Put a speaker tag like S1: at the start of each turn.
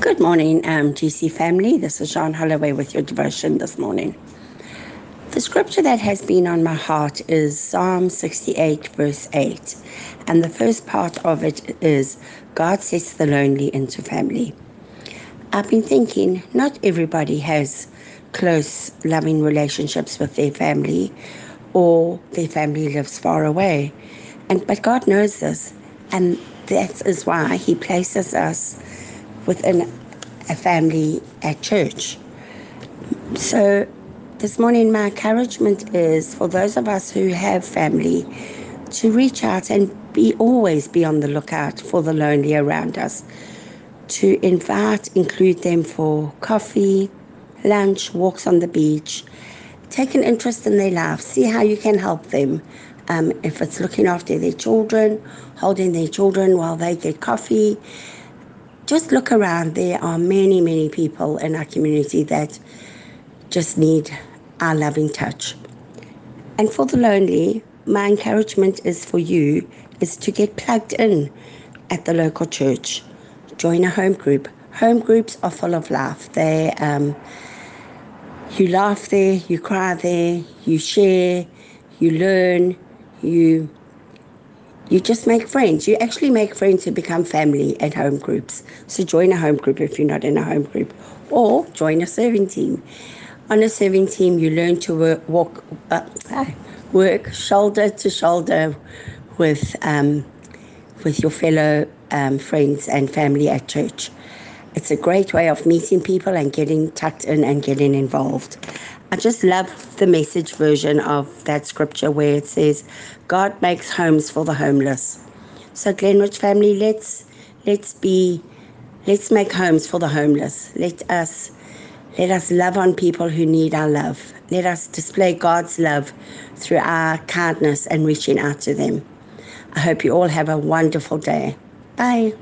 S1: Good morning, um, GC family. This is Jean Holloway with your devotion this morning. The scripture that has been on my heart is Psalm 68, verse 8. And the first part of it is God sets the lonely into family. I've been thinking not everybody has close, loving relationships with their family or their family lives far away. And but God knows this. And that is why He places us within a family at church. So this morning, my encouragement is for those of us who have family to reach out and be always be on the lookout for the lonely around us. To invite, include them for coffee, lunch, walks on the beach. Take an interest in their lives. See how you can help them. Um, if it's looking after their children, holding their children while they get coffee, just look around. There are many, many people in our community that just need our loving touch. And for the lonely, my encouragement is for you is to get plugged in at the local church. Join a home group. Home groups are full of life. They um, you laugh there, you cry there, you share, you learn, you you just make friends. You actually make friends who become family at home groups. So join a home group if you're not in a home group, or join a serving team. On a serving team, you learn to work, walk, uh, work shoulder to shoulder with um, with your fellow um, friends and family at church. It's a great way of meeting people and getting tucked in and getting involved. I just love the message version of that scripture where it says, God makes homes for the homeless. So Glenridge family, let's let's be let's make homes for the homeless. Let us let us love on people who need our love. Let us display God's love through our kindness and reaching out to them. I hope you all have a wonderful day. Bye.